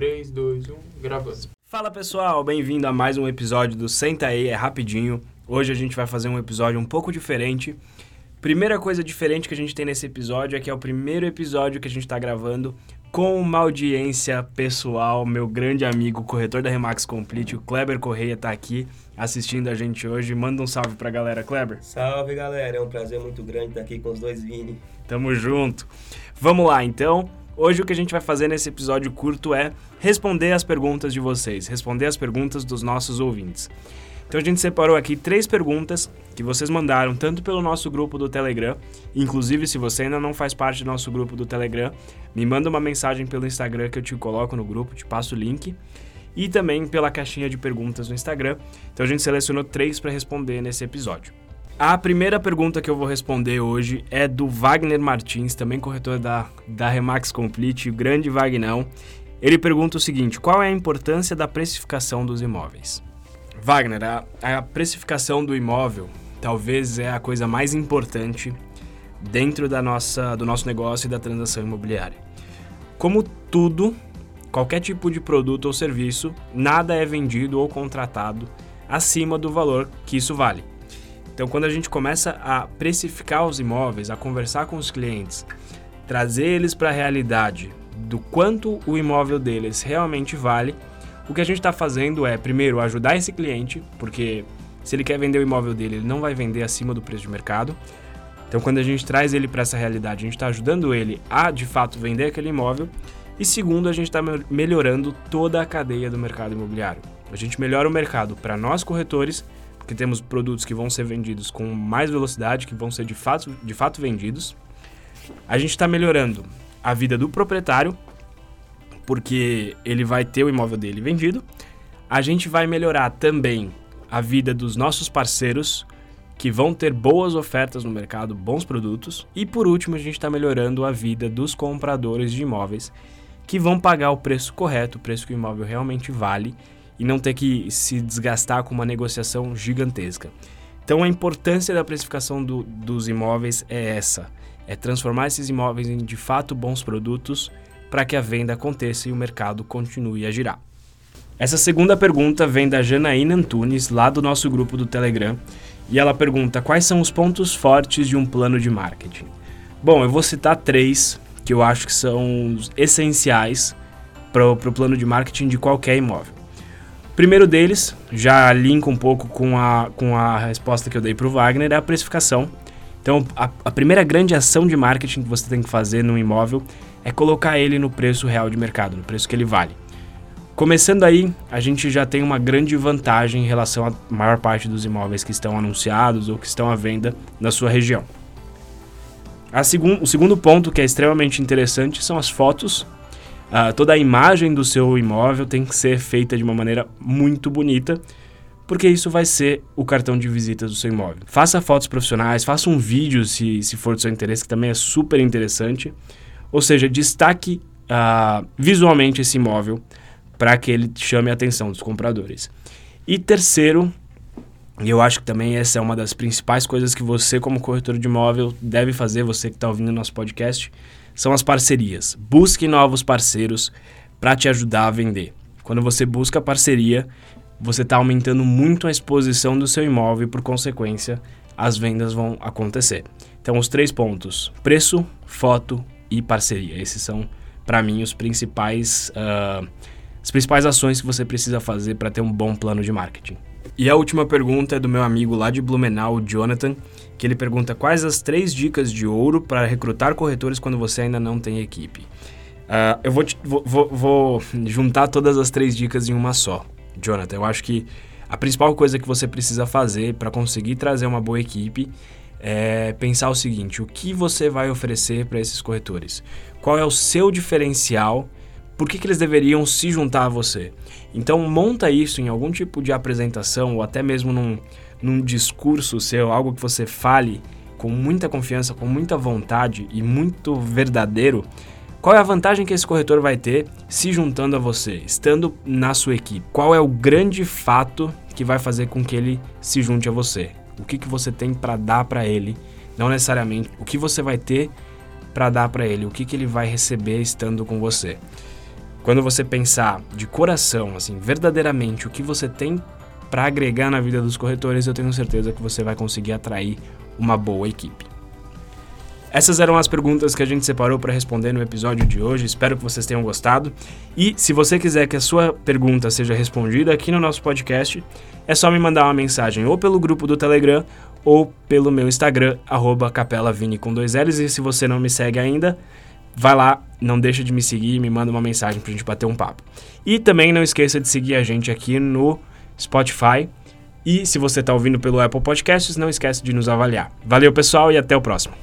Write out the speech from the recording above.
3, 2, 1, gravando. Fala pessoal, bem-vindo a mais um episódio do Senta aí, é rapidinho. Hoje a gente vai fazer um episódio um pouco diferente. Primeira coisa diferente que a gente tem nesse episódio é que é o primeiro episódio que a gente está gravando com uma audiência pessoal. Meu grande amigo, corretor da Remax Complete, o Kleber Correia, está aqui assistindo a gente hoje. Manda um salve pra galera, Kleber. Salve galera, é um prazer muito grande estar aqui com os dois Vini. Tamo junto. Vamos lá então. Hoje o que a gente vai fazer nesse episódio curto é responder as perguntas de vocês, responder as perguntas dos nossos ouvintes. Então a gente separou aqui três perguntas que vocês mandaram tanto pelo nosso grupo do Telegram, inclusive se você ainda não faz parte do nosso grupo do Telegram, me manda uma mensagem pelo Instagram que eu te coloco no grupo, te passo o link, e também pela caixinha de perguntas no Instagram. Então a gente selecionou três para responder nesse episódio. A primeira pergunta que eu vou responder hoje é do Wagner Martins, também corretor da, da Remax Complete, o grande Vagnão. Ele pergunta o seguinte: qual é a importância da precificação dos imóveis? Wagner, a, a precificação do imóvel talvez é a coisa mais importante dentro da nossa, do nosso negócio e da transação imobiliária. Como tudo, qualquer tipo de produto ou serviço, nada é vendido ou contratado acima do valor que isso vale. Então, quando a gente começa a precificar os imóveis, a conversar com os clientes, trazer eles para a realidade do quanto o imóvel deles realmente vale, o que a gente está fazendo é, primeiro, ajudar esse cliente, porque se ele quer vender o imóvel dele, ele não vai vender acima do preço de mercado. Então, quando a gente traz ele para essa realidade, a gente está ajudando ele a, de fato, vender aquele imóvel. E segundo, a gente está melhorando toda a cadeia do mercado imobiliário. A gente melhora o mercado para nós corretores, porque temos produtos que vão ser vendidos com mais velocidade, que vão ser de fato, de fato vendidos. A gente está melhorando a vida do proprietário, porque ele vai ter o imóvel dele vendido. A gente vai melhorar também a vida dos nossos parceiros, que vão ter boas ofertas no mercado, bons produtos. E por último, a gente está melhorando a vida dos compradores de imóveis, que vão pagar o preço correto, o preço que o imóvel realmente vale, e não ter que se desgastar com uma negociação gigantesca. Então, a importância da precificação do, dos imóveis é essa: é transformar esses imóveis em de fato bons produtos para que a venda aconteça e o mercado continue a girar. Essa segunda pergunta vem da Janaína Antunes, lá do nosso grupo do Telegram, e ela pergunta quais são os pontos fortes de um plano de marketing. Bom, eu vou citar três que eu acho que são essenciais para o plano de marketing de qualquer imóvel. Primeiro deles, já linka um pouco com a, com a resposta que eu dei para o Wagner, é a precificação. Então, a, a primeira grande ação de marketing que você tem que fazer num imóvel é colocar ele no preço real de mercado, no preço que ele vale. Começando aí, a gente já tem uma grande vantagem em relação à maior parte dos imóveis que estão anunciados ou que estão à venda na sua região. Segun, o segundo ponto que é extremamente interessante são as fotos. Uh, toda a imagem do seu imóvel tem que ser feita de uma maneira muito bonita, porque isso vai ser o cartão de visita do seu imóvel. Faça fotos profissionais, faça um vídeo se, se for do seu interesse, que também é super interessante. Ou seja, destaque uh, visualmente esse imóvel para que ele chame a atenção dos compradores. E terceiro, e eu acho que também essa é uma das principais coisas que você, como corretor de imóvel, deve fazer, você que está ouvindo nosso podcast, são as parcerias. Busque novos parceiros para te ajudar a vender. Quando você busca parceria, você está aumentando muito a exposição do seu imóvel e, por consequência, as vendas vão acontecer. Então, os três pontos: preço, foto e parceria. Esses são, para mim, os principais, uh, as principais ações que você precisa fazer para ter um bom plano de marketing. E a última pergunta é do meu amigo lá de Blumenau, Jonathan, que ele pergunta quais as três dicas de ouro para recrutar corretores quando você ainda não tem equipe. Uh, eu vou, te, vou, vou, vou juntar todas as três dicas em uma só. Jonathan, eu acho que a principal coisa que você precisa fazer para conseguir trazer uma boa equipe é pensar o seguinte: o que você vai oferecer para esses corretores? Qual é o seu diferencial? Por que, que eles deveriam se juntar a você? Então, monta isso em algum tipo de apresentação ou até mesmo num, num discurso seu, algo que você fale com muita confiança, com muita vontade e muito verdadeiro. Qual é a vantagem que esse corretor vai ter se juntando a você, estando na sua equipe? Qual é o grande fato que vai fazer com que ele se junte a você? o que, que você tem para dar para ele, não necessariamente o que você vai ter para dar para ele, o que, que ele vai receber estando com você. Quando você pensar de coração, assim, verdadeiramente o que você tem para agregar na vida dos corretores, eu tenho certeza que você vai conseguir atrair uma boa equipe. Essas eram as perguntas que a gente separou para responder no episódio de hoje. Espero que vocês tenham gostado. E se você quiser que a sua pergunta seja respondida aqui no nosso podcast, é só me mandar uma mensagem ou pelo grupo do Telegram ou pelo meu Instagram, capelavini com dois L's. E se você não me segue ainda, vai lá, não deixa de me seguir me manda uma mensagem para a gente bater um papo. E também não esqueça de seguir a gente aqui no Spotify. E se você está ouvindo pelo Apple Podcasts, não esquece de nos avaliar. Valeu, pessoal, e até o próximo.